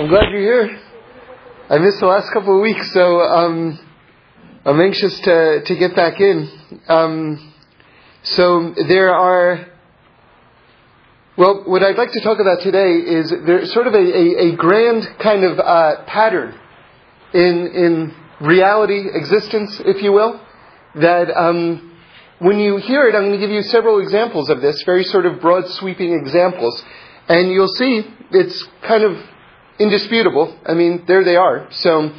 I'm glad you're here. I missed the last couple of weeks, so um, I'm anxious to, to get back in. Um, so there are, well, what I'd like to talk about today is there's sort of a, a, a grand kind of uh, pattern in, in reality, existence, if you will, that um, when you hear it, I'm going to give you several examples of this, very sort of broad sweeping examples. And you'll see it's kind of indisputable. I mean, there they are. So,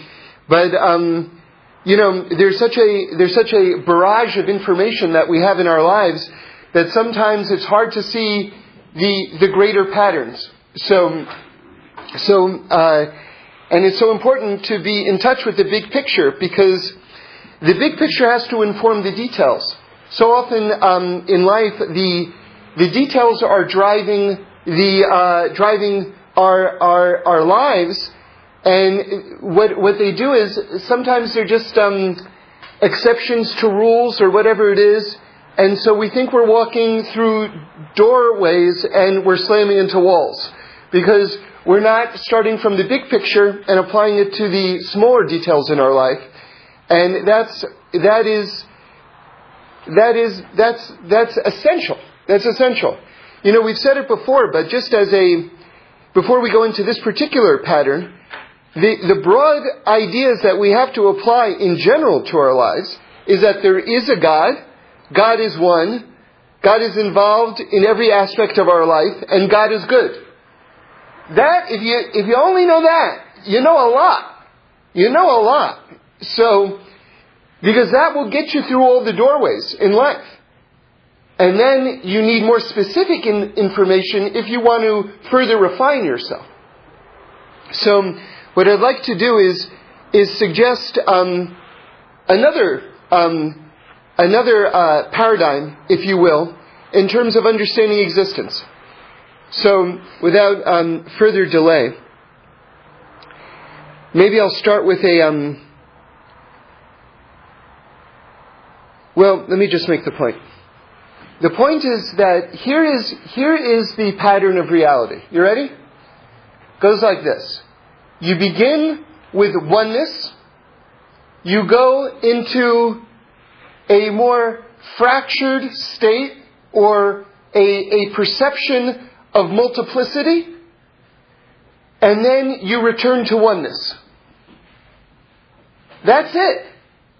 but um, you know, there's such a there's such a barrage of information that we have in our lives that sometimes it's hard to see the the greater patterns. So, so, uh, and it's so important to be in touch with the big picture because the big picture has to inform the details. So often um, in life, the the details are driving the uh, driving our, our, our lives. And what, what they do is sometimes they're just um, exceptions to rules or whatever it is. And so we think we're walking through doorways and we're slamming into walls because we're not starting from the big picture and applying it to the smaller details in our life. And that's, that is, that is, that's, that's essential. That's essential. You know, we've said it before, but just as a, before we go into this particular pattern, the, the broad ideas that we have to apply in general to our lives is that there is a God, God is one, God is involved in every aspect of our life, and God is good. That, if you, if you only know that, you know a lot. You know a lot. So, because that will get you through all the doorways in life. And then you need more specific in information if you want to further refine yourself. So, what I'd like to do is is suggest um, another um, another uh, paradigm, if you will, in terms of understanding existence. So, without um, further delay, maybe I'll start with a. Um, well, let me just make the point. The point is that here is, here is the pattern of reality. You ready? Goes like this. You begin with oneness. You go into a more fractured state or a, a perception of multiplicity. And then you return to oneness. That's it.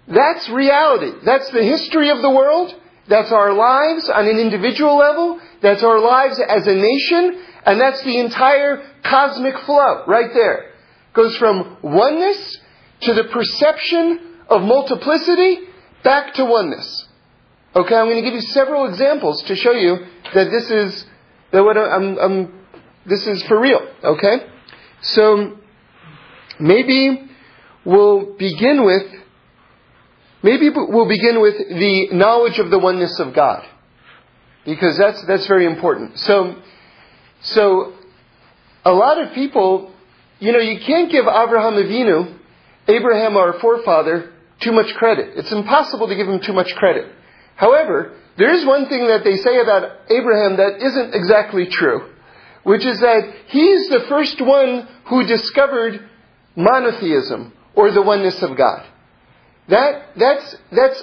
That's reality. That's the history of the world. That's our lives on an individual level. That's our lives as a nation. And that's the entire cosmic flow right there. Goes from oneness to the perception of multiplicity back to oneness. Okay, I'm going to give you several examples to show you that this is that what I'm, I'm this is for real. Okay, so maybe we'll begin with Maybe we'll begin with the knowledge of the oneness of God. Because that's, that's very important. So, so, a lot of people, you know, you can't give Abraham Avinu, Abraham our forefather, too much credit. It's impossible to give him too much credit. However, there is one thing that they say about Abraham that isn't exactly true, which is that he's the first one who discovered monotheism, or the oneness of God. That, that's, that's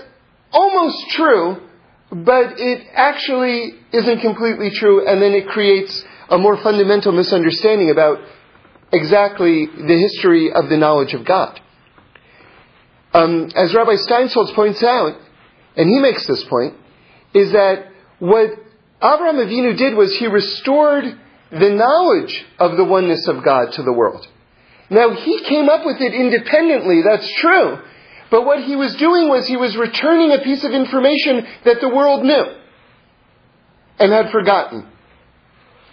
almost true, but it actually isn't completely true, and then it creates a more fundamental misunderstanding about exactly the history of the knowledge of God. Um, as Rabbi Steinsaltz points out, and he makes this point, is that what Avraham Avinu did was he restored the knowledge of the oneness of God to the world. Now, he came up with it independently, that's true, but what he was doing was he was returning a piece of information that the world knew and had forgotten.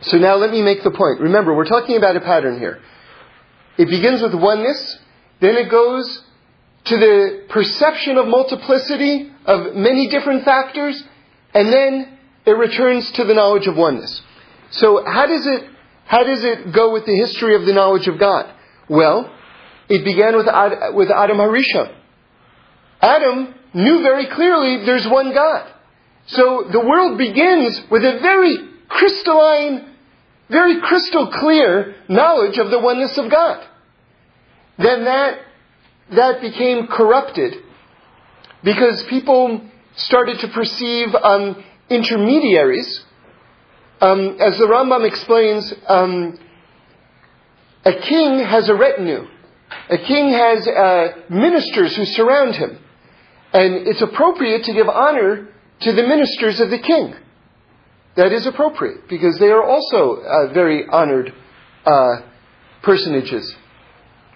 So now let me make the point. Remember, we're talking about a pattern here. It begins with oneness, then it goes to the perception of multiplicity of many different factors, and then it returns to the knowledge of oneness. So how does it, how does it go with the history of the knowledge of God? Well, it began with, Ad, with Adam Harishon. Adam knew very clearly there's one God. So the world begins with a very crystalline very crystal clear knowledge of the oneness of God. Then that, that became corrupted because people started to perceive um, intermediaries. Um, as the Rambam explains, um, a king has a retinue. A king has uh, ministers who surround him. And it's appropriate to give honor to the ministers of the king. That is appropriate because they are also uh, very honored uh, personages.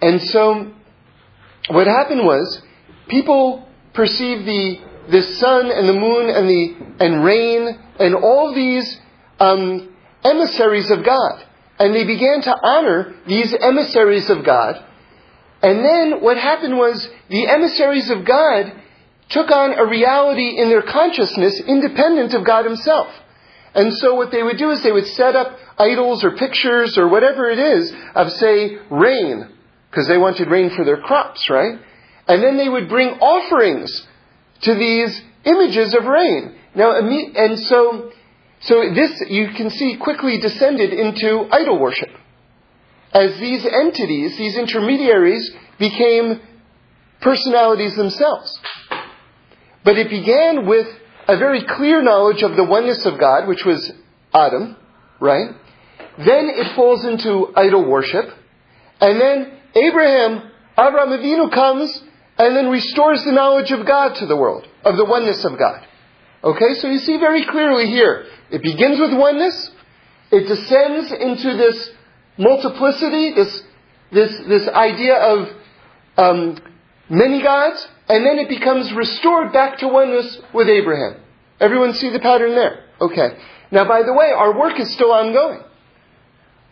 And so, what happened was, people perceived the the sun and the moon and the and rain and all these um, emissaries of God, and they began to honor these emissaries of God. And then what happened was the emissaries of God took on a reality in their consciousness independent of God Himself. And so what they would do is they would set up idols or pictures or whatever it is of, say, rain, because they wanted rain for their crops, right? And then they would bring offerings to these images of rain. Now, and so, so this you can see quickly descended into idol worship. As these entities, these intermediaries, became personalities themselves. But it began with a very clear knowledge of the oneness of God, which was Adam, right? Then it falls into idol worship. And then Abraham, Abraham Avinu comes and then restores the knowledge of God to the world, of the oneness of God. Okay, so you see very clearly here, it begins with oneness, it descends into this multiplicity, this, this, this idea of um, many gods, and then it becomes restored back to oneness with Abraham. Everyone see the pattern there? Okay. Now, by the way, our work is still ongoing.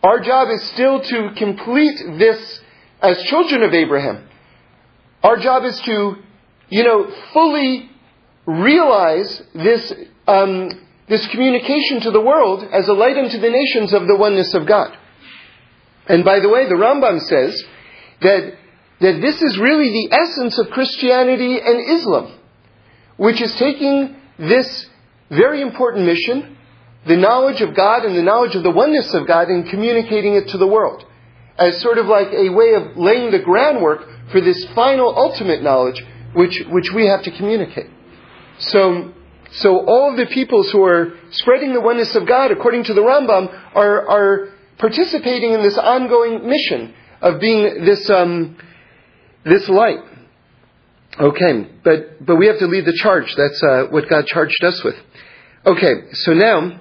Our job is still to complete this as children of Abraham. Our job is to, you know, fully realize this, um, this communication to the world as a light unto the nations of the oneness of God. And by the way, the Rambam says that that this is really the essence of Christianity and Islam, which is taking this very important mission, the knowledge of God and the knowledge of the oneness of God, and communicating it to the world as sort of like a way of laying the groundwork for this final ultimate knowledge which, which we have to communicate. So, so all of the peoples who are spreading the oneness of God, according to the Rambam, are, are participating in this ongoing mission of being this, um, this light. Okay, but, but we have to lead the charge. That's uh, what God charged us with. Okay, so now,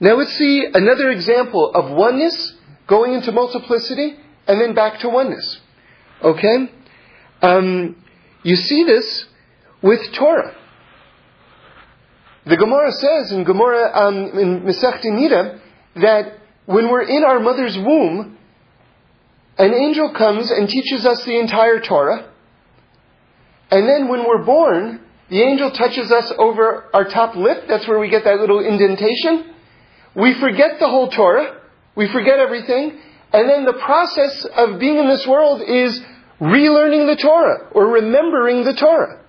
now let's see another example of oneness going into multiplicity and then back to oneness. Okay? Um, you see this with Torah. The Gemara says in Gemara um, in Masech Nida that when we're in our mother's womb, an angel comes and teaches us the entire Torah. And then when we're born, the angel touches us over our top lip. That's where we get that little indentation. We forget the whole Torah. We forget everything. And then the process of being in this world is relearning the Torah or remembering the Torah.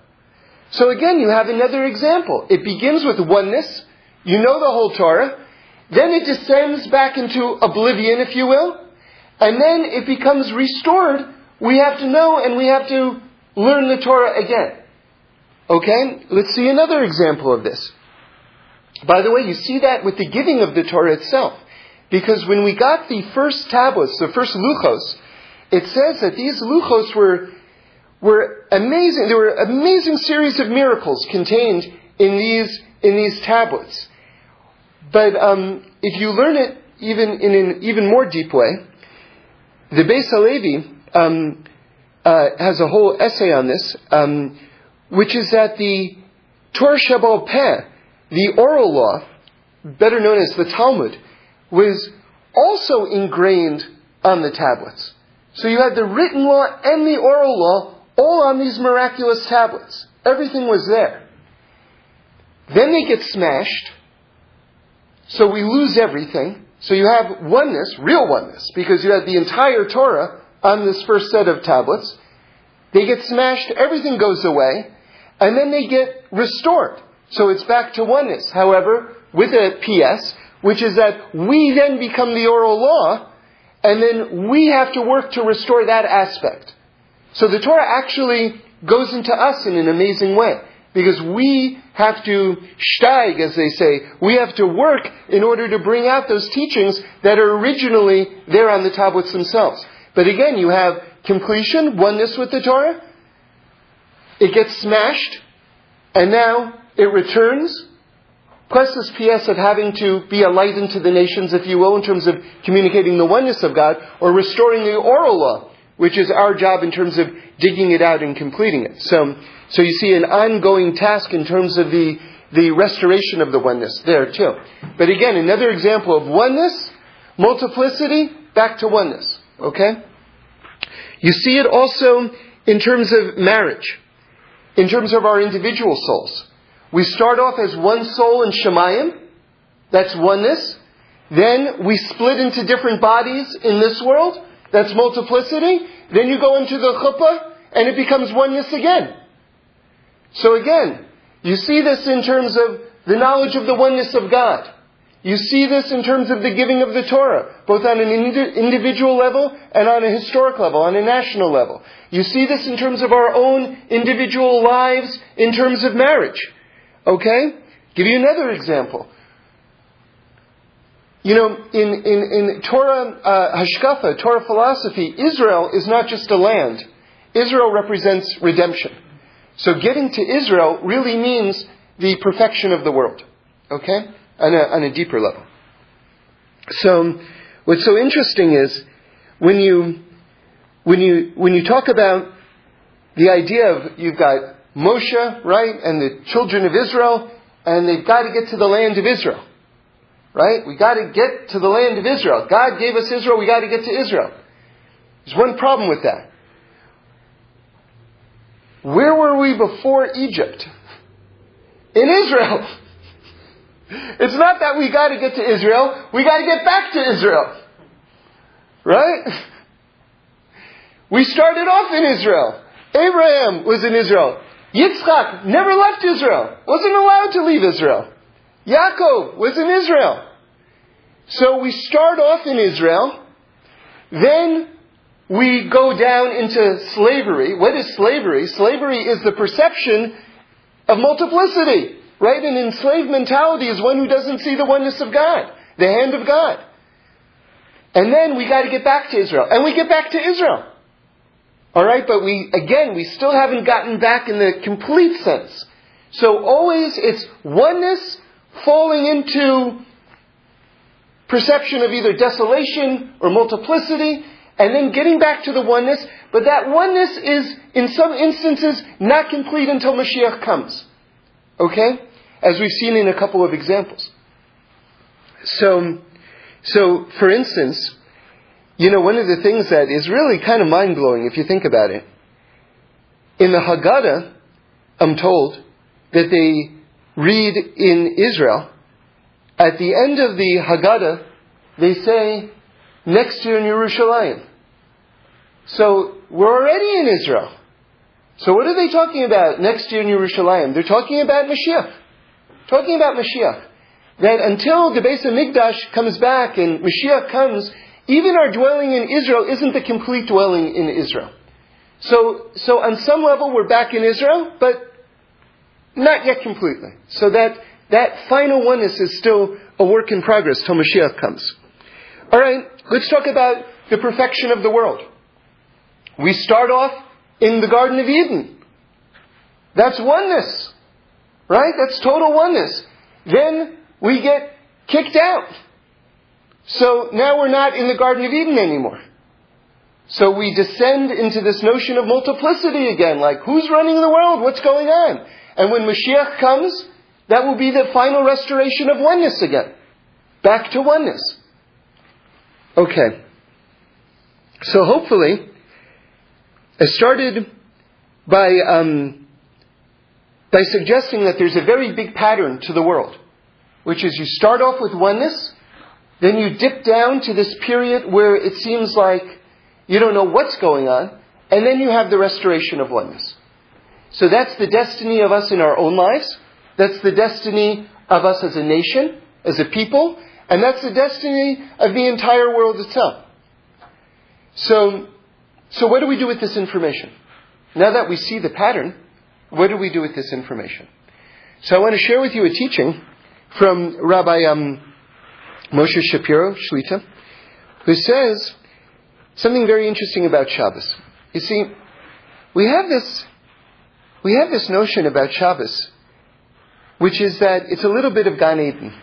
So again, you have another example. It begins with oneness. You know the whole Torah. Then it descends back into oblivion, if you will. And then it becomes restored. We have to know and we have to learn the Torah again. Okay? Let's see another example of this. By the way, you see that with the giving of the Torah itself. Because when we got the first tablets, the first luchos, it says that these luchos were, were amazing. There were amazing series of miracles contained in these, in these tablets. But um, if you learn it even in an even more deep way, the Beis Halevi um, uh, has a whole essay on this, um, which is that the Torah Shebal Peh, the oral law, better known as the Talmud, was also ingrained on the tablets. So you had the written law and the oral law all on these miraculous tablets. Everything was there. Then they get smashed, so we lose everything. So you have oneness, real oneness, because you had the entire Torah on this first set of tablets. They get smashed, everything goes away, and then they get restored. So it's back to oneness. However, with a PS, which is that we then become the oral law, and then we have to work to restore that aspect. So the Torah actually goes into us in an amazing way. Because we have to steig, as they say, we have to work in order to bring out those teachings that are originally there on the tablets themselves. But again, you have completion, oneness with the Torah. It gets smashed, and now it returns. Plus this PS of having to be a light into the nations, if you will, in terms of communicating the oneness of God, or restoring the oral law, which is our job in terms of digging it out and completing it. So, so you see an ongoing task in terms of the, the restoration of the oneness there too. But again, another example of oneness, multiplicity, back to oneness. Okay? You see it also in terms of marriage, in terms of our individual souls. We start off as one soul in Shamayim, that's oneness. Then we split into different bodies in this world, that's multiplicity. Then you go into the chuppah, and it becomes oneness again. So again, you see this in terms of the knowledge of the oneness of God. You see this in terms of the giving of the Torah, both on an individual level and on a historic level, on a national level. You see this in terms of our own individual lives, in terms of marriage. Okay? Give you another example. You know, in, in, in Torah uh, Hashkafa, Torah philosophy, Israel is not just a land. Israel represents redemption. So getting to Israel really means the perfection of the world. Okay? On a, on a deeper level. So, what's so interesting is when you, when you, when you talk about the idea of you've got Moshe, right, and the children of Israel, and they've got to get to the land of Israel. Right? We got to get to the land of Israel. God gave us Israel, we got to get to Israel. There's one problem with that. Where were we before Egypt? In Israel. It's not that we got to get to Israel, we got to get back to Israel. Right? We started off in Israel. Abraham was in Israel. Yitzchak never left Israel, wasn't allowed to leave Israel. Yaakov was in Israel. So we start off in Israel, then we go down into slavery. What is slavery? Slavery is the perception of multiplicity, right? An enslaved mentality is one who doesn't see the oneness of God, the hand of God. And then we got to get back to Israel. And we get back to Israel. Alright, but we, again, we still haven't gotten back in the complete sense. So always it's oneness falling into perception of either desolation or multiplicity, and then getting back to the oneness, but that oneness is, in some instances, not complete until Mashiach comes. Okay? As we've seen in a couple of examples. So, so, for instance, you know, one of the things that is really kind of mind blowing if you think about it, in the Haggadah, I'm told that they read in Israel, at the end of the Haggadah, they say, next year in Yerushalayim. So we're already in Israel. So what are they talking about next year in Yerushalayim? They're talking about Mashiach. Talking about Mashiach. That until the Beis Hamikdash comes back and Mashiach comes, even our dwelling in Israel isn't the complete dwelling in Israel. So, so on some level we're back in Israel, but not yet completely. So that, that final oneness is still a work in progress till Mashiach comes. Alright, let's talk about the perfection of the world. We start off in the Garden of Eden. That's oneness. Right? That's total oneness. Then we get kicked out. So now we're not in the Garden of Eden anymore. So we descend into this notion of multiplicity again, like who's running the world? What's going on? And when Mashiach comes, that will be the final restoration of oneness again. Back to oneness. Okay. So hopefully, I started by, um, by suggesting that there's a very big pattern to the world, which is you start off with oneness, then you dip down to this period where it seems like you don't know what's going on, and then you have the restoration of oneness. So that's the destiny of us in our own lives. That's the destiny of us as a nation, as a people, And that's the destiny of the entire world itself. So, so what do we do with this information? Now that we see the pattern, what do we do with this information? So I want to share with you a teaching from Rabbi um, Moshe Shapiro, Shlita, who says something very interesting about Shabbos. You see, we have this, we have this notion about Shabbos, which is that it's a little bit of Gan Eden.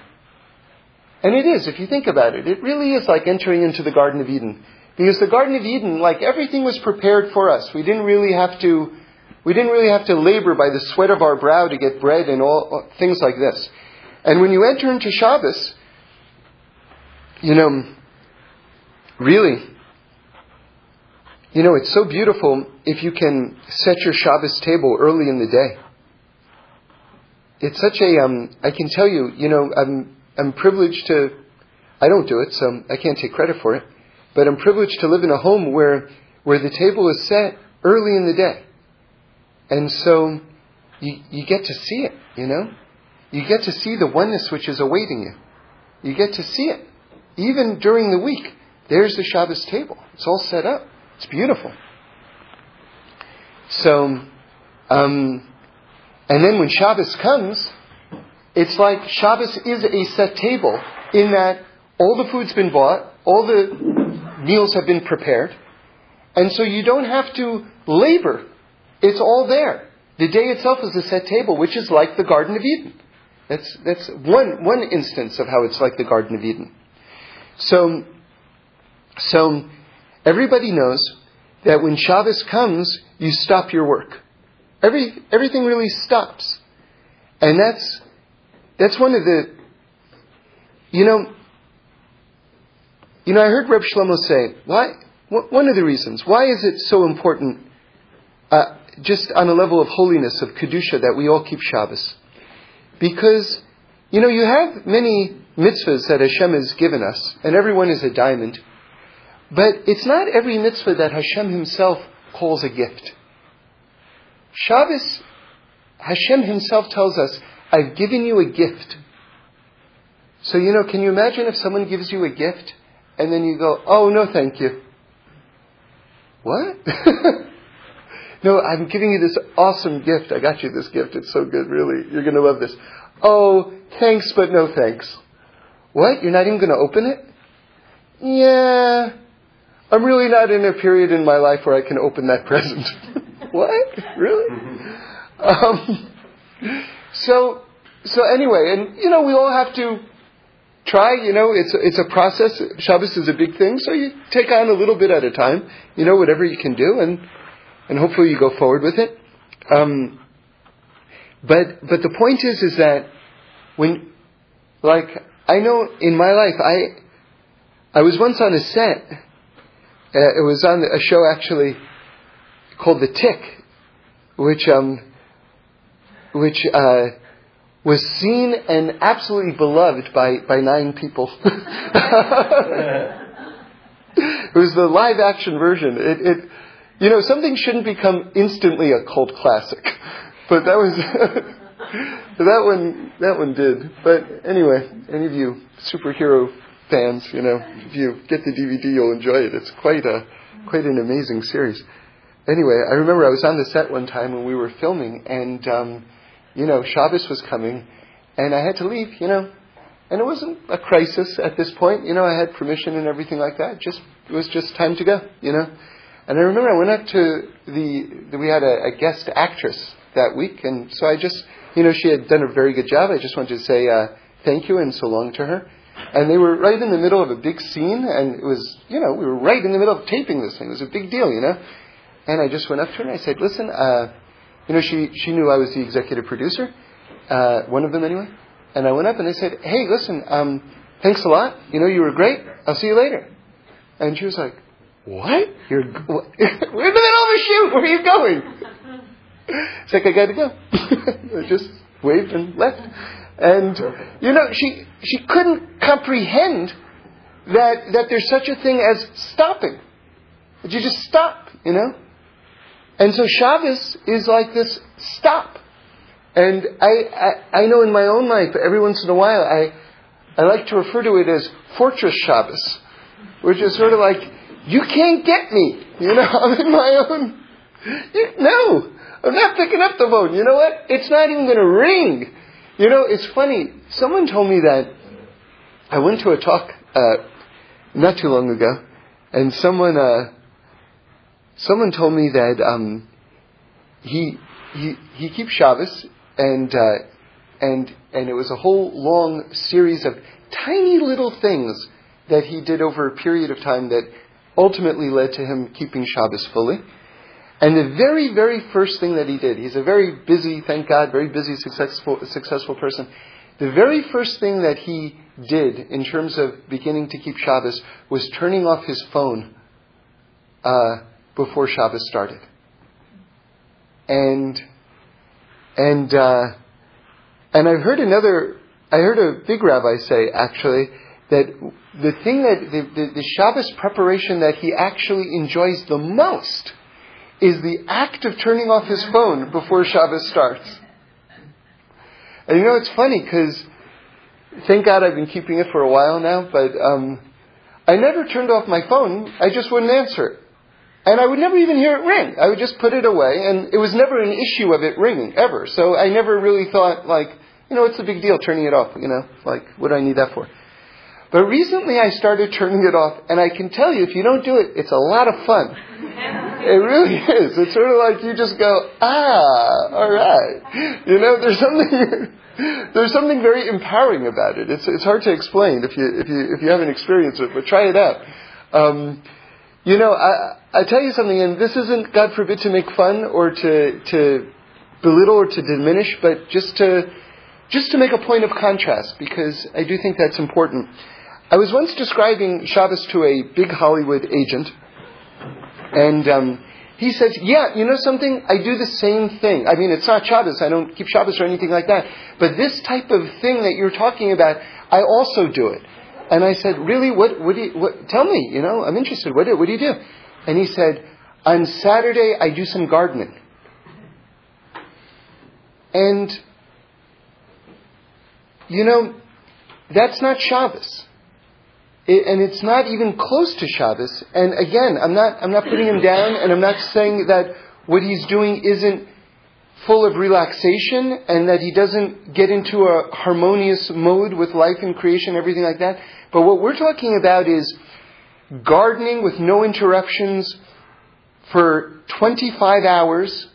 And it is, if you think about it. It really is like entering into the Garden of Eden. Because the Garden of Eden, like everything was prepared for us. We didn't really have to, we didn't really have to labor by the sweat of our brow to get bread and all, things like this. And when you enter into Shabbos, you know, really, you know, it's so beautiful if you can set your Shabbos table early in the day. It's such a, um, I can tell you, you know, I'm, I'm privileged to, I don't do it, so I can't take credit for it. But I'm privileged to live in a home where, where the table is set early in the day. And so you, you get to see it, you know? You get to see the oneness which is awaiting you. You get to see it. Even during the week, there's the Shabbos table. It's all set up. It's beautiful. So, um, and then when Shabbos comes, it's like Shabbos is a set table in that all the food's been bought, all the meals have been prepared. And so you don't have to labor. It's all there. The day itself is a set table, which is like the Garden of Eden. That's, that's one, one instance of how it's like the Garden of Eden. So, so everybody knows that when Shabbos comes, you stop your work. Every, everything really stops. And that's, that's one of the, you know, you know, I heard Reb Shlomo say, why, one of the reasons, why is it so important, uh, just on a level of holiness, of Kedusha, that we all keep Shabbos? Because, you know, you have many mitzvahs that Hashem has given us, and everyone is a diamond, but it's not every mitzvah that Hashem himself calls a gift. Shabbos, Hashem himself tells us, I've given you a gift. So, you know, can you imagine if someone gives you a gift and then you go, oh, no, thank you. What? no, I'm giving you this awesome gift. I got you this gift. It's so good, really. You're going to love this. Oh, thanks, but no thanks. What? You're not even going to open it? Yeah. I'm really not in a period in my life where I can open that present. what? Really? Um, so, so anyway, and you know, we all have to try, you know, it's, it's a process. Shabbos is a big thing, so you take on a little bit at a time, you know, whatever you can do, and, and hopefully you go forward with it. Um, but, but the point is, is that when, like, I know in my life, I, I was once on a set, uh, it was on a show actually called The Tick, which, um, which, uh, was seen and absolutely beloved by, by nine people. it was the live action version. It, it, you know, something shouldn't become instantly a cult classic, but that was that one. That one did. But anyway, any of you superhero fans, you know, if you get the DVD, you'll enjoy it. It's quite a quite an amazing series. Anyway, I remember I was on the set one time when we were filming, and um, you know, Shabbos was coming, and I had to leave, you know. And it wasn't a crisis at this point, you know, I had permission and everything like that. Just it was just time to go, you know. And I remember I went up to the, the we had a, a guest actress that week, and so I just, you know, she had done a very good job. I just wanted to say uh, thank you and so long to her. And they were right in the middle of a big scene, and it was, you know, we were right in the middle of taping this thing. It was a big deal, you know. And I just went up to her and I said, listen, uh, you know, she, she knew I was the executive producer, uh, one of them anyway. And I went up and I said, hey, listen, um, thanks a lot. You know, you were great. I'll see you later. And she was like, what? You're, what? we're in the middle of a shoot. Where are you going? It's like, I got to go. I just waved and left. And, you know, she, she couldn't comprehend that, that there's such a thing as stopping. That you just stop, you know? And so Shabbos is like this stop. And I, I, I know in my own life, every once in a while, I, I like to refer to it as Fortress Shabbos, which is sort of like, you can't get me. You know, I'm in my own. You, no, I'm not picking up the phone. You know what? It's not even going to ring. You know, it's funny. Someone told me that I went to a talk uh, not too long ago, and someone uh, someone told me that um, he he he keeps Shabbos, and uh, and and it was a whole long series of tiny little things that he did over a period of time that ultimately led to him keeping Shabbos fully. And the very, very first thing that he did, he's a very busy, thank God, very busy, successful, successful person. The very first thing that he did in terms of beginning to keep Shabbos was turning off his phone uh, before Shabbos started. And and uh, and I've heard another, I heard a big rabbi say actually that the thing that the, the, the Shabbos preparation that he actually enjoys the most is the act of turning off his phone before Shabbos starts. And you know, it's funny because thank God I've been keeping it for a while now, but um, I never turned off my phone. I just wouldn't answer it. And I would never even hear it ring. I would just put it away, and it was never an issue of it ringing, ever. So I never really thought, like, you know, what's the big deal turning it off? You know, like, what do I need that for? But recently I started turning it off, and I can tell you, if you don't do it, it's a lot of fun. It really is. It's sort of like you just go, ah, all right. You know, there's something, there's something very empowering about it. It's, it's hard to explain if you, if you, if you haven't experienced it, but try it out. Um, you know, I, I tell you something, and this isn't, God forbid, to make fun or to, to belittle or to diminish, but just to, just to make a point of contrast, because I do think that's important. I was once describing Shabbos to a big Hollywood agent, and um, he says, Yeah, you know something? I do the same thing. I mean, it's not Shabbos, I don't keep Shabbos or anything like that, but this type of thing that you're talking about, I also do it. And I said, Really? What, what do you, what, tell me, you know, I'm interested. What do, what do you do? And he said, On Saturday, I do some gardening. And, you know, that's not Shabbos. It, and it's not even close to Shabbos. And again, I'm not, I'm not putting him down, and I'm not saying that what he's doing isn't full of relaxation and that he doesn't get into a harmonious mode with life and creation, everything like that. But what we're talking about is gardening with no interruptions for 25 hours.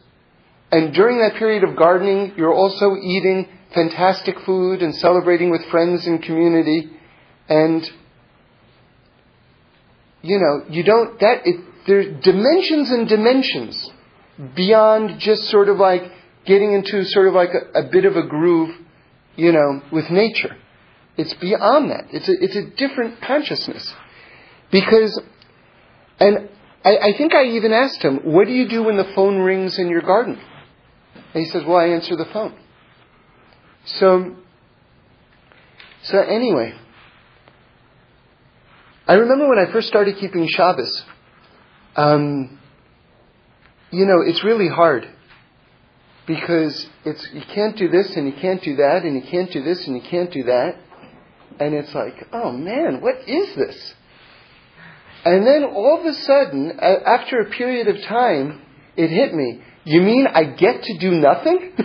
And during that period of gardening, you're also eating fantastic food and celebrating with friends and community. And, you know, you don't, that, it, there's dimensions and dimensions beyond just sort of like getting into sort of like a, a bit of a groove, you know, with nature. It's beyond that. It's a, it's a different consciousness. Because, and I, I think I even asked him, what do you do when the phone rings in your garden? And he says, well, I answer the phone. So, so anyway, I remember when I first started keeping Shabbos, um, you know, it's really hard because it's you can't do this and you can't do that and you can't do this and you can't do that, and it's like, oh man, what is this? And then all of a sudden, after a period of time, it hit me. You mean I get to do nothing?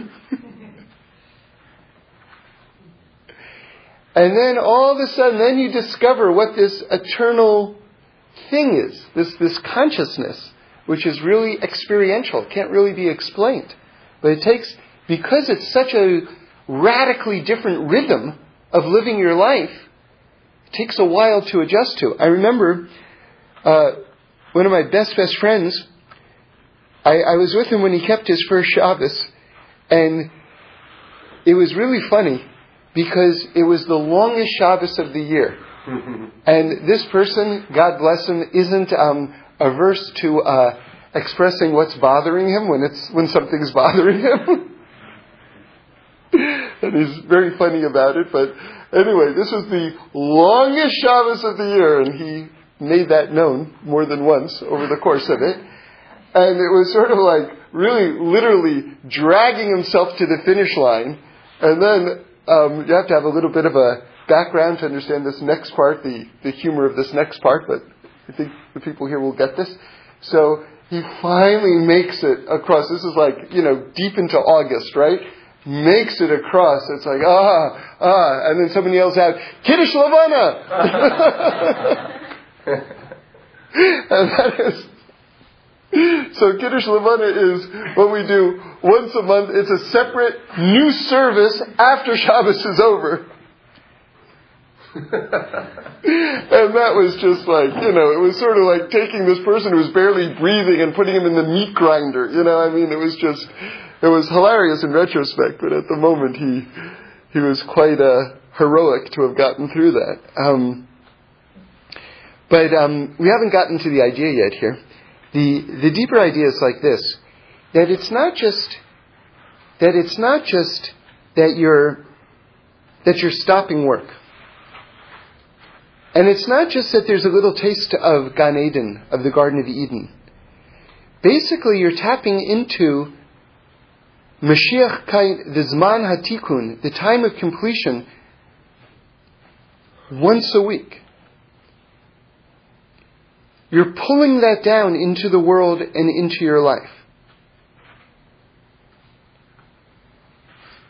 and then all of a sudden, then you discover what this eternal thing is, this, this consciousness which is really experiential, can't really be explained. But it takes, because it's such a radically different rhythm of living your life, it takes a while to adjust to. I remember uh, one of my best, best friends, I, I was with him when he kept his first Shabbos, and it was really funny because it was the longest Shabbos of the year. and this person, God bless him, isn't um, averse to uh, expressing what's bothering him when it's when something's bothering him. and he's very funny about it. But anyway, this was the longest Shabbos of the year, and he made that known more than once over the course of it. And it was sort of like really, literally dragging himself to the finish line. And then um, you have to have a little bit of a background to understand this next part, the, the humor of this next part, but I think the people here will get this. So he finally makes it across. This is like, you know, deep into August, right? Makes it across. It's like, ah, ah, and then somebody yells out, Kiddush Levana! and that is, so Kiddush Levana is what we do once a month. It's a separate new service after Shabbos is over. and that was just like, you know, it was sort of like taking this person who was barely breathing and putting him in the meat grinder. You know, I mean, it was just, it was hilarious in retrospect, but at the moment he, he was quite uh, heroic to have gotten through that. Um, but um, we haven't gotten to the idea yet here. The, the deeper idea is like this that it's not just that it's not just that you're that you're stopping work. And it's not just that there's a little taste of Gan Eden, of the Garden of Eden. Basically, you're tapping into Mashiach, the Zman Hatikun, the time of completion, once a week. You're pulling that down into the world and into your life.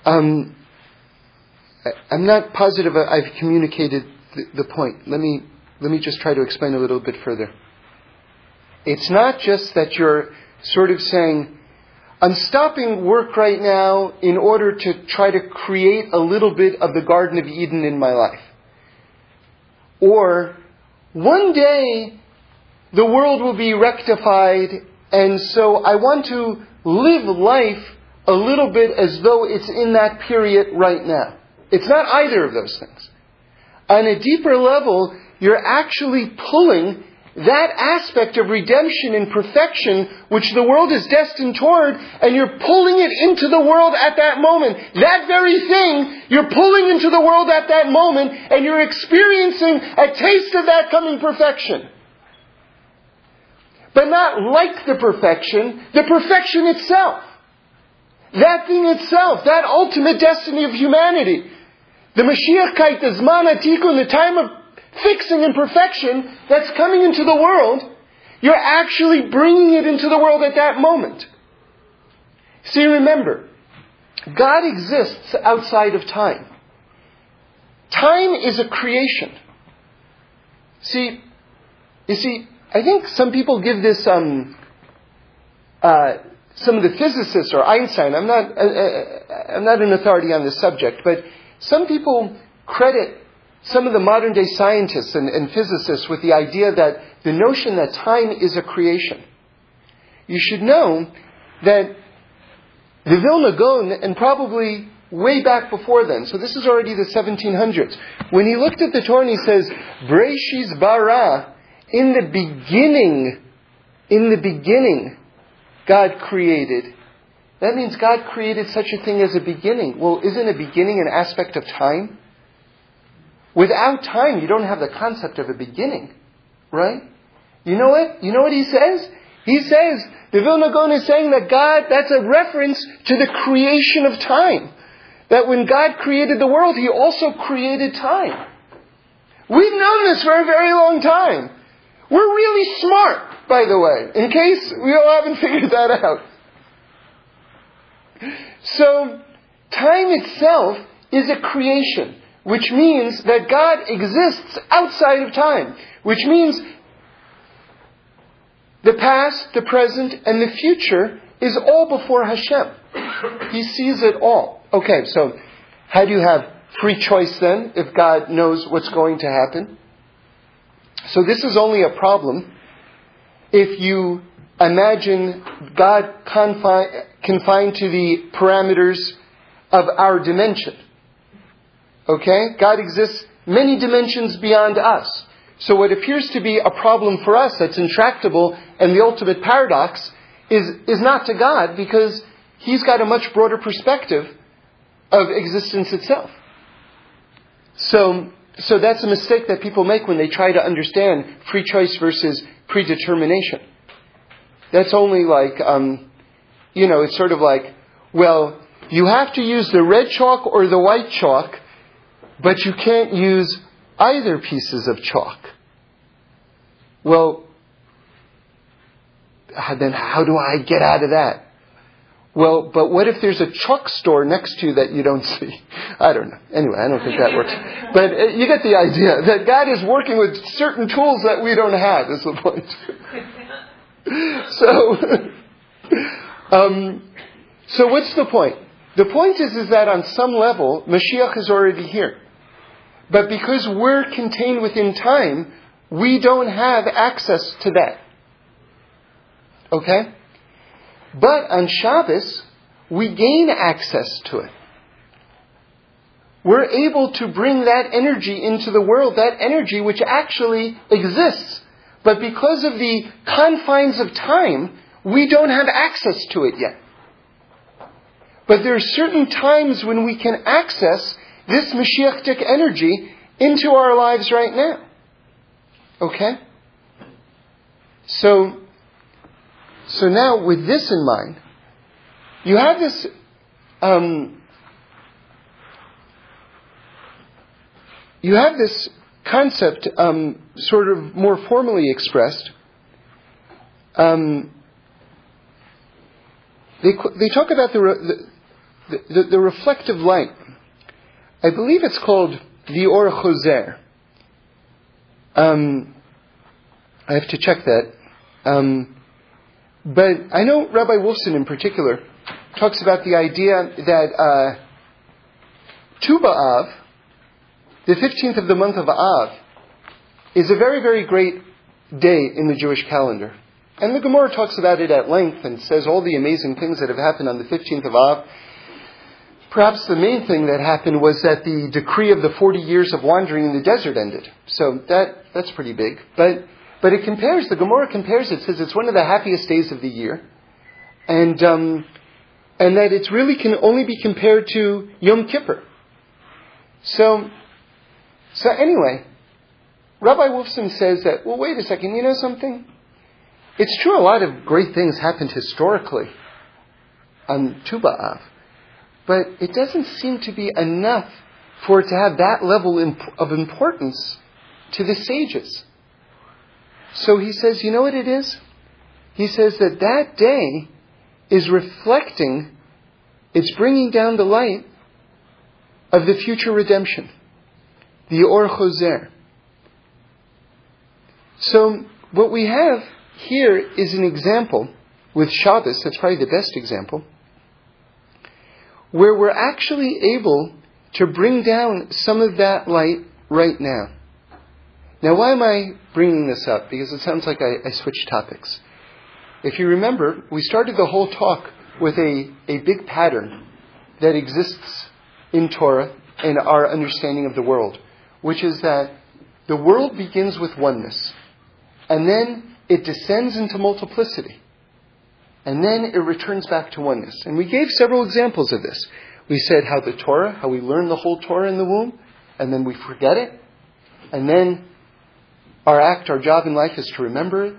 Um, I'm not positive I've communicated the, the point. Let me, let me just try to explain a little bit further. It's not just that you're sort of saying, I'm stopping work right now in order to try to create a little bit of the Garden of Eden in my life. Or, one day the world will be rectified, and so I want to live life a little bit as though it's in that period right now. It's not either of those things. On a deeper level, you're actually pulling that aspect of redemption and perfection which the world is destined toward, and you're pulling it into the world at that moment. That very thing, you're pulling into the world at that moment, and you're experiencing a taste of that coming perfection but not like the perfection, the perfection itself. That thing itself, that ultimate destiny of humanity. The Mashiach Kait, the Zman Hatikun, the time of fixing and perfection that's coming into the world, you're actually bringing it into the world at that moment. See, remember, God exists outside of time. Time is a creation. See, you see, I think some people give this, um, uh, some of the physicists or Einstein, I'm not, uh, uh, I'm not an authority on this subject, but some people credit some of the modern day scientists and, and physicists with the idea that the notion that time is a creation. You should know that the Vilna Gaon, and probably way back before then, so this is already the 1700s, when he looked at the Torah he says, Breishis bara in the beginning, in the beginning, God created. That means God created such a thing as a beginning. Well, isn't a beginning an aspect of time? Without time, you don't have the concept of a beginning, right? You know what? You know what he says? He says, the Vilna Gaon is saying that God, that's a reference to the creation of time. That when God created the world, He also created time. We've known this for a very long time. We're really smart, by the way, in case we all haven't figured that out. So, time itself is a creation, which means that God exists outside of time, which means the past, the present, and the future is all before Hashem. He sees it all. Okay, so how do you have free choice then if God knows what's going to happen? So this is only a problem if you imagine God confined to the parameters of our dimension. Okay? God exists many dimensions beyond us. So what appears to be a problem for us that's intractable and the ultimate paradox is, is not to God because He's got a much broader perspective of existence itself. So so that's a mistake that people make when they try to understand free choice versus predetermination. That's only like, um, you know, it's sort of like, well, you have to use the red chalk or the white chalk but you can't use either pieces of chalk. Well, then how do I get out of that? Well, but what if there's a chalk store next to you that you don't see? I don't know. Anyway, I don't think that works. But uh, you get the idea that God is working with certain tools that we don't have, is the point. so, um, so what's the point? The point is, is that on some level, Mashiach is already here. But because we're contained within time, we don't have access to that. Okay? But on Shabbos, we gain access to it. We're able to bring that energy into the world, that energy which actually exists. But because of the confines of time, we don't have access to it yet. But there are certain times when we can access this Mashiachtic energy into our lives right now. Okay? So, so now with this in mind, you have this um, you have this concept um, sort of more formally expressed. Um, they, they talk about the, the, the, the, reflective light. I believe it's called the Or Choser. Um, I have to check that. But I know Rabbi Wolfson in particular talks about the idea that uh, Tu the 15th of the month of Av, is a very, very great day in the Jewish calendar. And the Gemara talks about it at length and says all the amazing things that have happened on the 15th of Av. Perhaps the main thing that happened was that the decree of the 40 years of wandering in the desert ended. So that, that's pretty big. But but it compares, the Gemara compares it, says it's one of the happiest days of the year. And, um, and that it really can only be compared to Yom Kippur. So, so anyway, Rabbi Wolfson says that, well, wait a second, you know something? It's true a lot of great things happened historically on Tu B'Av, but it doesn't seem to be enough for it to have that level of importance to the sages. So he says, you know what it is? He says that that day is reflecting, it's bringing down the light of the future redemption, the Or Choser. So what we have here is an example with Shabbos, that's probably the best example, where we're actually able to bring down some of that light right now. Now, why am I bringing this up? Because it sounds like I, I switched topics. If you remember, we started the whole talk with a, a big pattern that exists in Torah and our understanding of the world, which is that the world begins with oneness, and then it descends into multiplicity, and then it returns back to oneness. And we gave several examples of this. We said how the Torah, how we learn the whole Torah in the womb, and then we forget it, and then our act, our job in life is to remember it.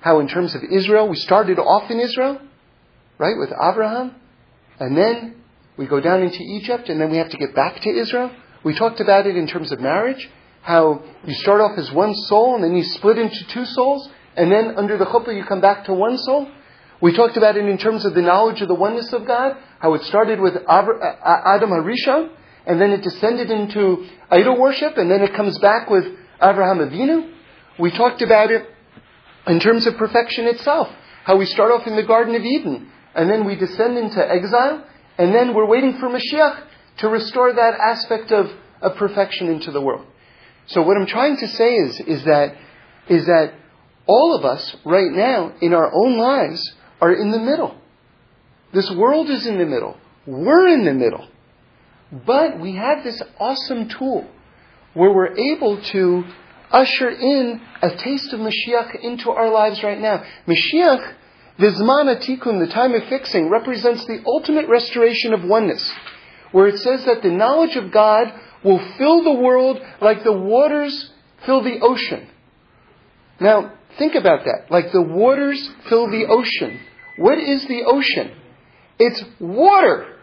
How, in terms of Israel, we started off in Israel, right, with Abraham, and then we go down into Egypt, and then we have to get back to Israel. We talked about it in terms of marriage, how you start off as one soul, and then you split into two souls, and then under the chuppah you come back to one soul. We talked about it in terms of the knowledge of the oneness of God, how it started with Adam Harishon, and then it descended into idol worship, and then it comes back with Abraham Avinu. We talked about it in terms of perfection itself. How we start off in the Garden of Eden, and then we descend into exile, and then we're waiting for Mashiach to restore that aspect of, of perfection into the world. So what I'm trying to say is, is that, is that all of us right now in our own lives are in the middle. This world is in the middle. We're in the middle. But we have this awesome tool where we're able to usher in a taste of Mashiach into our lives right now. Mashiach, the Zman Tikkun, the time of fixing, represents the ultimate restoration of oneness, where it says that the knowledge of God will fill the world like the waters fill the ocean. Now, think about that. Like the waters fill the ocean. What is the ocean? It's water.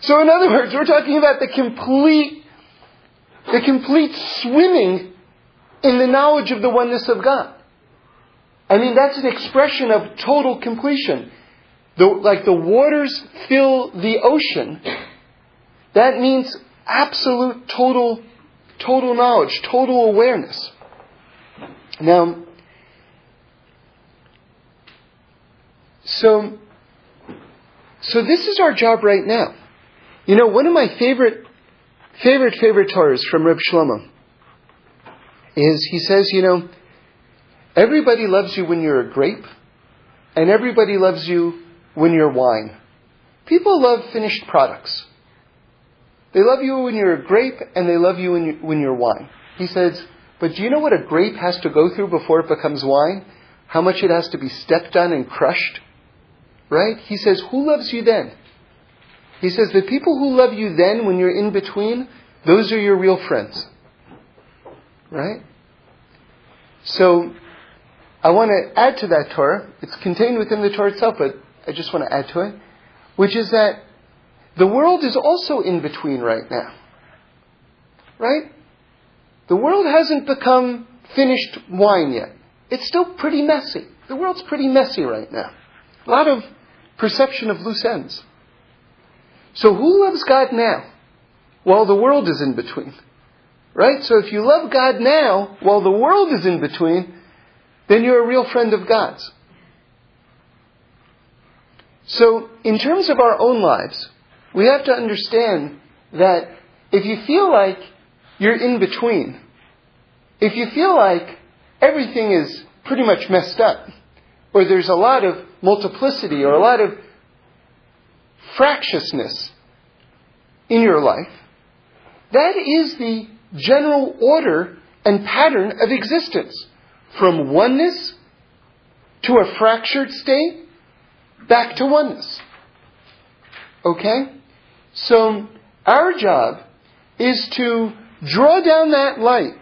So in other words, we're talking about the complete the complete swimming in the knowledge of the oneness of God. I mean, that's an expression of total completion. The, like the waters fill the ocean. That means absolute total, total knowledge, total awareness. Now, so, so this is our job right now. You know, one of my favorite, favorite, favorite Torahs from Reb Shlomo is he says, you know, everybody loves you when you're a grape, and everybody loves you when you're wine. People love finished products. They love you when you're a grape, and they love you when, you, when you're wine. He says, but do you know what a grape has to go through before it becomes wine? How much it has to be stepped on and crushed? Right? He says, who loves you then? He says, the people who love you then when you're in between, those are your real friends. Right? So, I want to add to that Torah. It's contained within the Torah itself, but I just want to add to it. Which is that the world is also in between right now. Right? The world hasn't become finished wine yet. It's still pretty messy. The world's pretty messy right now. A lot of perception of loose ends. So who loves God now while the world is in between? Right? So if you love God now while the world is in between, then you're a real friend of God's. So in terms of our own lives, we have to understand that if you feel like you're in between, if you feel like everything is pretty much messed up, or there's a lot of multiplicity or a lot of fractiousness in your life, that is the general order and pattern of existence. From oneness to a fractured state, back to oneness. Okay? So, our job is to draw down that light.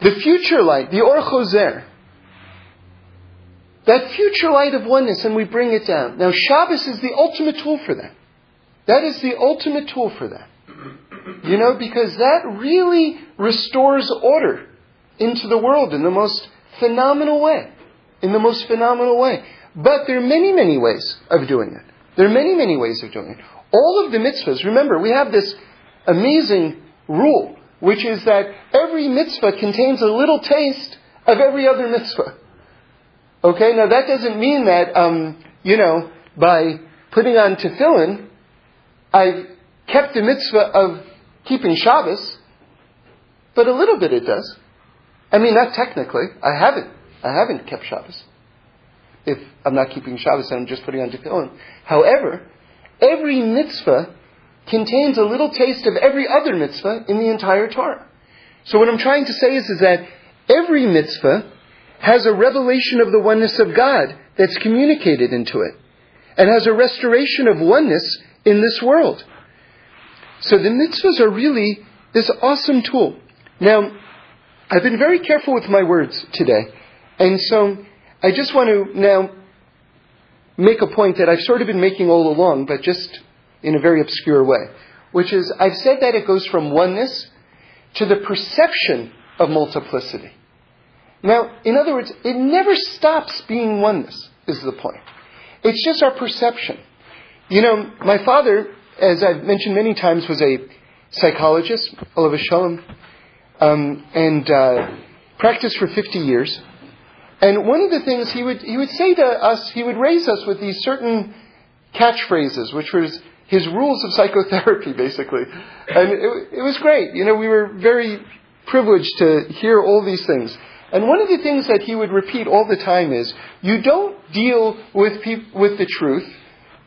The future light, the Or Choser, that future light of oneness, and we bring it down. Now, Shabbos is the ultimate tool for that. That is the ultimate tool for that. You know, because that really restores order into the world in the most phenomenal way. In the most phenomenal way. But there are many, many ways of doing it. There are many, many ways of doing it. All of the mitzvahs, remember, we have this amazing rule, which is that every mitzvah contains a little taste of every other mitzvah. Okay, now that doesn't mean that, um, you know, by putting on tefillin, I've kept the mitzvah of keeping Shabbos, but a little bit it does. I mean, not technically. I haven't. I haven't kept Shabbos. If I'm not keeping Shabbos and I'm just putting on tefillin. However, every mitzvah contains a little taste of every other mitzvah in the entire Torah. So what I'm trying to say is, is that every mitzvah has a revelation of the oneness of God that's communicated into it, and has a restoration of oneness in this world. So the mitzvahs are really this awesome tool. Now, I've been very careful with my words today, and so I just want to now make a point that I've sort of been making all along, but just in a very obscure way, which is I've said that it goes from oneness to the perception of multiplicity. Now, in other words, it never stops being oneness, is the point. It's just our perception. You know, my father, as I've mentioned many times, was a psychologist, Oliver Shalom, um, and uh, practiced for 50 years. And one of the things he would, he would say to us, he would raise us with these certain catchphrases, which was his rules of psychotherapy, basically. And it, it was great. You know, we were very privileged to hear all these things. And one of the things that he would repeat all the time is, you don't deal with, peop- with the truth.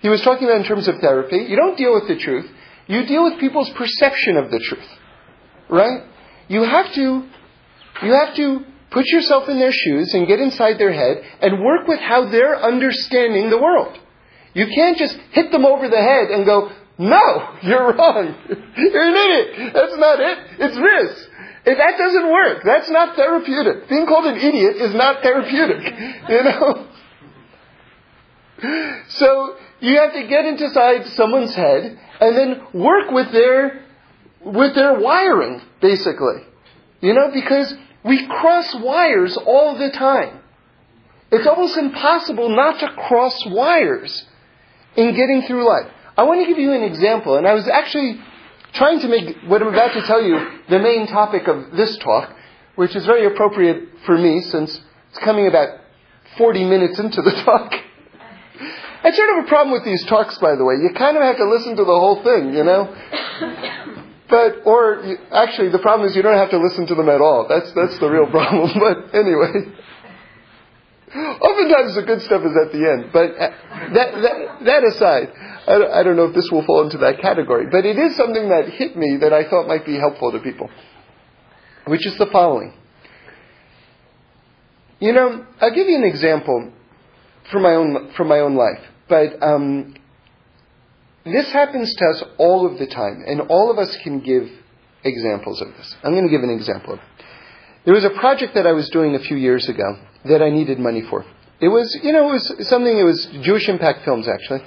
He was talking about in terms of therapy. You don't deal with the truth. You deal with people's perception of the truth. Right? You have to, you have to put yourself in their shoes and get inside their head and work with how they're understanding the world. You can't just hit them over the head and go, no, you're wrong. You're an idiot. That's not it. It's this. If that doesn't work, that's not therapeutic. Being called an idiot is not therapeutic. You know? So you have to get inside someone's head and then work with their with their wiring, basically. You know, because we cross wires all the time. It's almost impossible not to cross wires in getting through life. I want to give you an example, and I was actually trying to make what I'm about to tell you the main topic of this talk, which is very appropriate for me since it's coming about 40 minutes into the talk. I sort of have a problem with these talks, by the way. You kind of have to listen to the whole thing, you know? But, or, actually, the problem is you don't have to listen to them at all. That's, that's the real problem. But anyway. Oftentimes the good stuff is at the end. But uh, that, that, that aside, I, I don't know if this will fall into that category. But it is something that hit me that I thought might be helpful to people. Which is the following. You know, I'll give you an example from my own, from my own life. But um, this happens to us all of the time, and all of us can give examples of this. I'm going to give an example. There was a project that I was doing a few years ago that I needed money for. It was, you know, it was something, it was Jewish Impact Films, actually.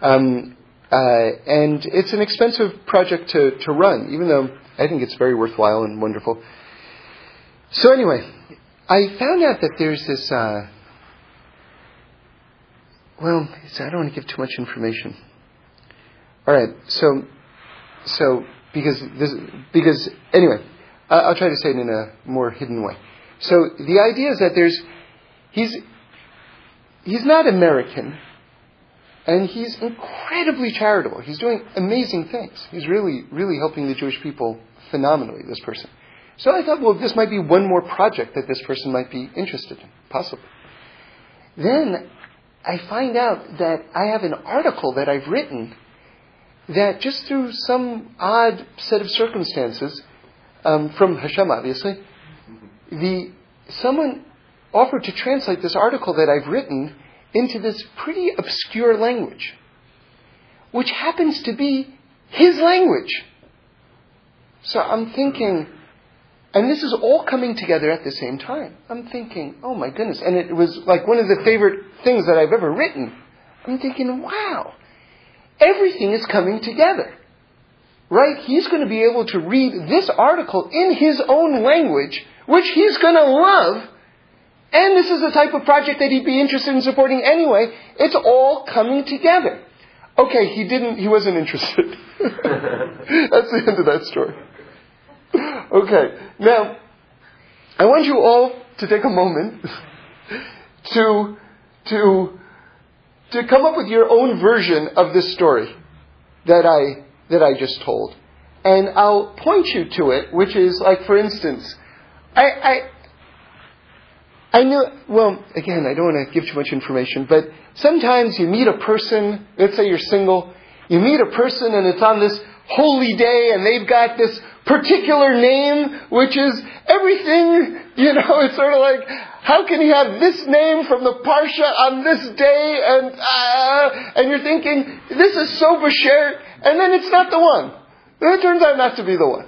Um, uh, and it's an expensive project to, to run, even though I think it's very worthwhile and wonderful. So anyway, I found out that there's this, uh, well, I don't want to give too much information. All right, so, so because this, because anyway, I'll try to say it in a more hidden way. So the idea is that there's, he's, he's not American, and he's incredibly charitable. He's doing amazing things. He's really, really helping the Jewish people phenomenally. This person. So I thought, well, this might be one more project that this person might be interested in, possibly. Then I find out that I have an article that I've written that just through some odd set of circumstances, um, from Hashem obviously, the someone offered to translate this article that I've written into this pretty obscure language, which happens to be his language. So I'm thinking, and this is all coming together at the same time. I'm thinking, oh my goodness. And it was like one of the favorite things that I've ever written. I'm thinking, wow, everything is coming together. Right? He's going to be able to read this article in his own language, which he's going to love. And this is the type of project that he'd be interested in supporting anyway. It's all coming together. Okay, he didn't, he wasn't interested. That's the end of that story. Okay, now, I want you all to take a moment to, to to come up with your own version of this story that I, that I just told. And I'll point you to it, which is like, for instance, I, I, I know, well, again, I don't want to give too much information, but sometimes you meet a person, let's say you're single, you meet a person and it's on this holy day and they've got this particular name, which is everything, you know, it's sort of like, how can he have this name from the Parsha on this day? And, uh, and you're thinking, this is so Bashert, and then it's not the one. Then it turns out not to be the one.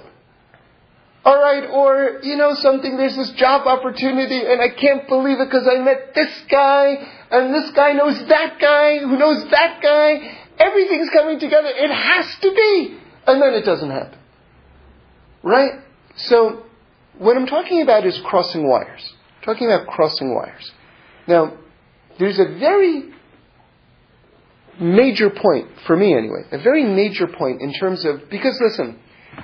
Alright, or, you know something, there's this job opportunity, and I can't believe it because I met this guy, and this guy knows that guy, who knows that guy. Everything's coming together. It has to be. And then it doesn't happen. Right? So, what I'm talking about is crossing wires. I'm talking about crossing wires. Now, there's a very major point, for me anyway, a very major point in terms of, because listen,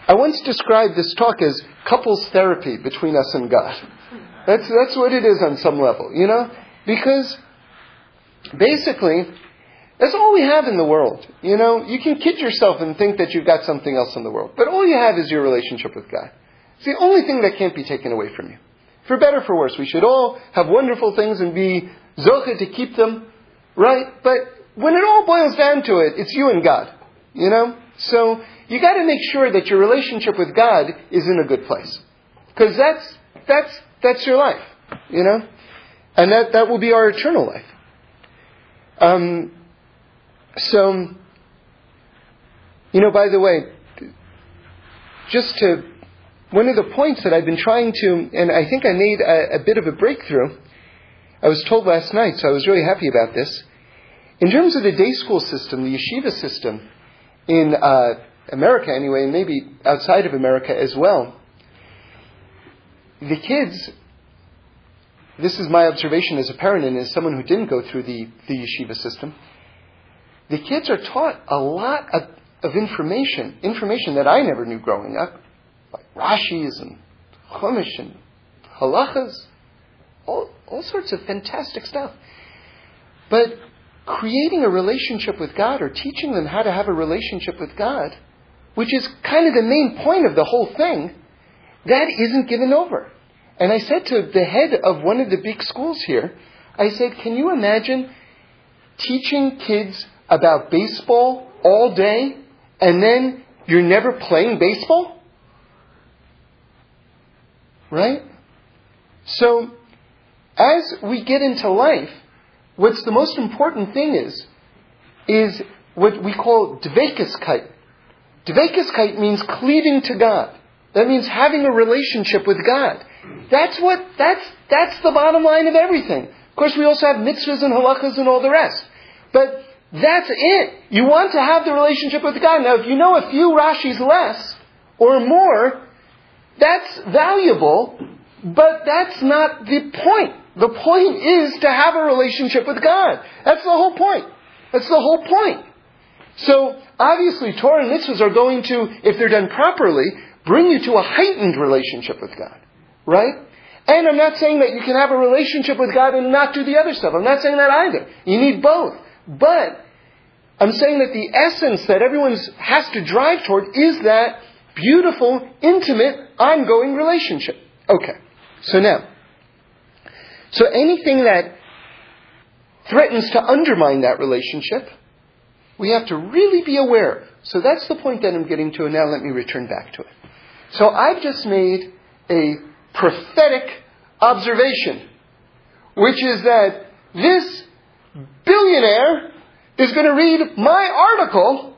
I once described this talk as couples therapy between us and God. That's, that's what it is on some level, you know? Because basically, that's all we have in the world. You know, you can kid yourself and think that you've got something else in the world, but all you have is your relationship with God. It's the only thing that can't be taken away from you. For better or for worse, we should all have wonderful things and be zocha to keep them, right? But when it all boils down to it, it's you and God. You know? So you gotta make sure that your relationship with God is in a good place. Because that's, that's, that's your life. You know? And that, that will be our eternal life. Um, so, you know, by the way, just to, one of the points that I've been trying to, and I think I made a, a bit of a breakthrough, I was told last night, so I was really happy about this. In terms of the day school system, the yeshiva system in, uh, America anyway, and maybe outside of America as well, the kids, this is my observation as a parent and as someone who didn't go through the, the yeshiva system, the kids are taught a lot of, of information, information that I never knew growing up, like Rashi's and Chumash and halachas, all, all sorts of fantastic stuff. But creating a relationship with God or teaching them how to have a relationship with God, which is kind of the main point of the whole thing, that isn't given over. And I said to the head of one of the big schools here, I said, can you imagine teaching kids about baseball all day and then you're never playing baseball? Right? So, as we get into life, what's the most important thing is, is what we call dveikuskite. Dveikuskite means cleaving to God. That means having a relationship with God. That's what, that's, that's the bottom line of everything. Of course, we also have mitzvahs and halachas and all the rest. But that's it. You want to have the relationship with God. Now, if you know a few Rashis less or more, that's valuable, but that's not the point. The point is to have a relationship with God. That's the whole point. That's the whole point. So, obviously, Torah and mitzvahs are going to, if they're done properly, bring you to a heightened relationship with God. Right? And I'm not saying that you can have a relationship with God and not do the other stuff. I'm not saying that either. You need both. But I'm saying that the essence that everyone has to drive toward is that beautiful, intimate, ongoing relationship. Okay. So now, so anything that threatens to undermine that relationship, we have to really be aware of. So that's the point that I'm getting to, and now let me return back to it. So I've just made a prophetic observation, which is that this billionaire is going to read my article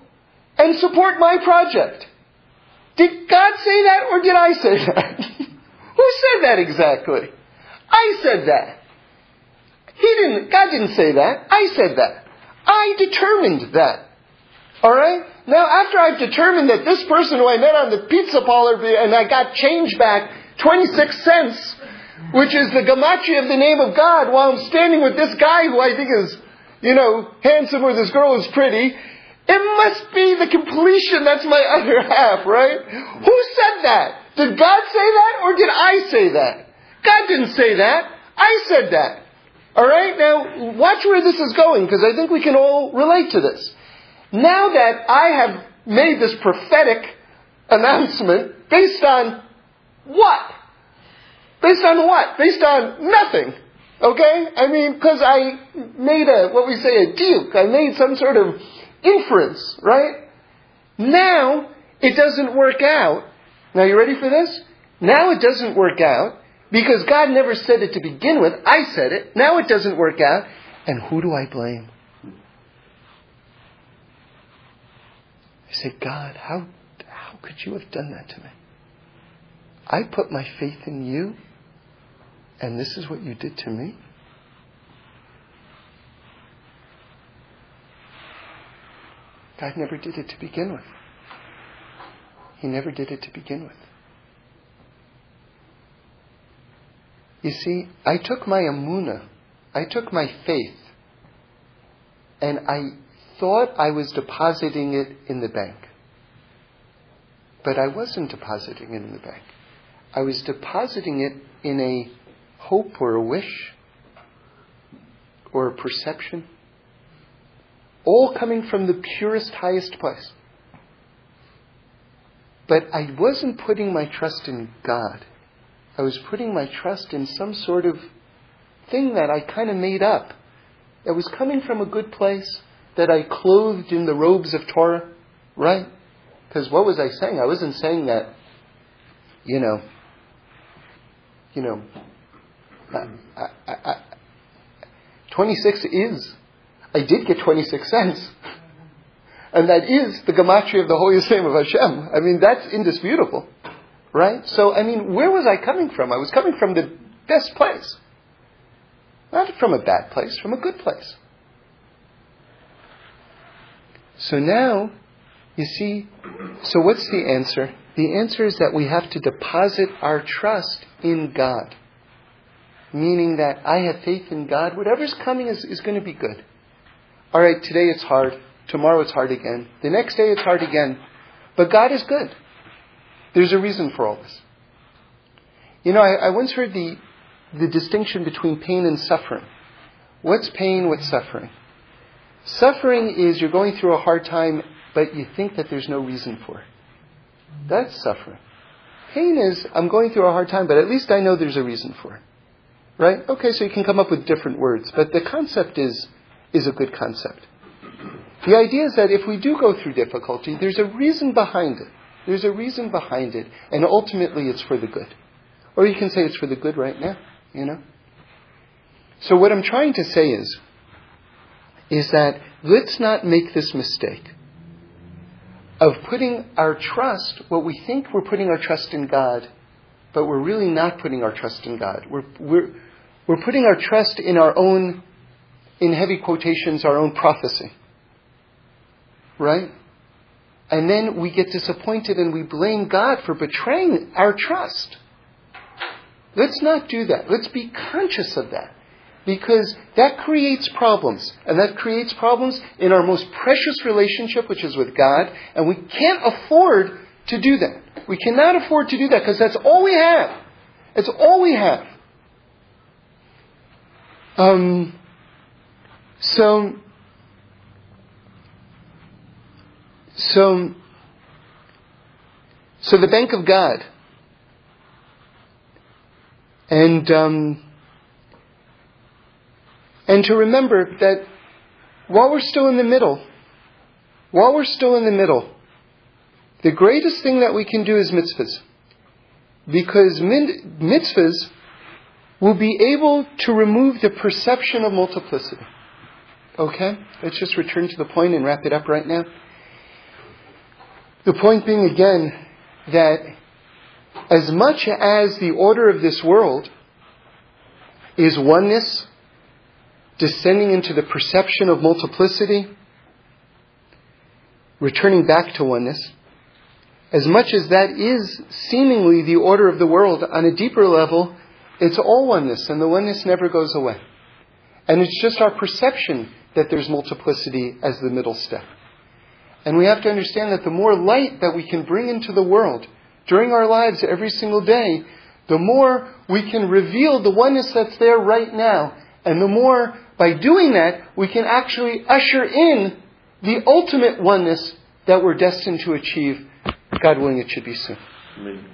and support my project. Did God say that or did I say that? Who said that exactly? I said that. He didn't, God didn't say that. I said that. I determined that. Alright? Now, after I've determined that this person who I met on the pizza parlor and I got change back 26 cents, which is the gematria of the name of God, while I'm standing with this guy who I think is, you know, handsome or this girl is pretty, it must be the completion that's my other half, right? Who said that? Did God say that or did I say that? God didn't say that. I said that. Alright? Now, watch where this is going because I think we can all relate to this. Now that I have made this prophetic announcement based on what? Based on what? Based on nothing. Okay? I mean, because I made a, what we say, a diyuk. I made some sort of inference, right? Now, it doesn't work out. Now, you ready for this? Now it doesn't work out because God never said it to begin with. I said it. Now it doesn't work out. And who do I blame? I say, God, how, how could you have done that to me? I put my faith in you, and this is what you did to me? God never did it to begin with. He never did it to begin with. You see, I took my emunah, I took my faith, and I thought I was depositing it in the bank. But I wasn't depositing it in the bank. I was depositing it in a hope or a wish or a perception, all coming from the purest, highest place. But I wasn't putting my trust in God. I was putting my trust in some sort of thing that I kind of made up. That was coming from a good place, that I clothed in the robes of Torah, right? Because what was I saying? I wasn't saying that, you know, you know, I, I, I, 26 is, I did get 26 cents. And that is the gematria of the holiest name of Hashem. I mean, that's indisputable. Right? So, I mean, where was I coming from? I was coming from the best place. Not from a bad place, from a good place. So now, You see, so what's the answer? The answer is that we have to deposit our trust in God. Meaning that I have faith in God. Whatever's coming is, is going to be good. All right, today it's hard. Tomorrow it's hard again. The next day it's hard again. But God is good. There's a reason for all this. You know, I, I once heard the, the distinction between pain and suffering. What's pain? What's suffering? Suffering is you're going through a hard time, but you think that there's no reason for it. That's suffering. Pain is I'm going through a hard time, but at least I know there's a reason for it. Right? Okay, so you can come up with different words, but the concept is is a good concept. The idea is that if we do go through difficulty, there's a reason behind it. There's a reason behind it, and ultimately it's for the good. Or you can say it's for the good right now, you know? So what I'm trying to say is, is that let's not make this mistake of putting our trust, what we think we're putting our trust in God, but we're really not putting our trust in God. We're, we're, we're putting our trust in our own, in heavy quotations, our own prophecy. Right? And then we get disappointed and we blame God for betraying our trust. Let's not do that. Let's be conscious of that. Because that creates problems. And that creates problems in our most precious relationship, which is with God. And we can't afford to do that. We cannot afford to do that because that's all we have. That's all we have. Um, so, so, so the bank of God and, um, and to remember that while we're still in the middle, while we're still in the middle, the greatest thing that we can do is mitzvahs. Because mitzvahs will be able to remove the perception of multiplicity. Okay? Let's just return to the point and wrap it up right now. The point being again that as much as the order of this world is oneness, descending into the perception of multiplicity, returning back to oneness, as much as that is seemingly the order of the world, on a deeper level, it's all oneness, and the oneness never goes away. And it's just our perception that there's multiplicity as the middle step. And we have to understand that the more light that we can bring into the world, during our lives every single day, the more we can reveal the oneness that's there right now. And the more, by doing that, we can actually usher in the ultimate oneness that we're destined to achieve. God willing, it should be soon. Amen.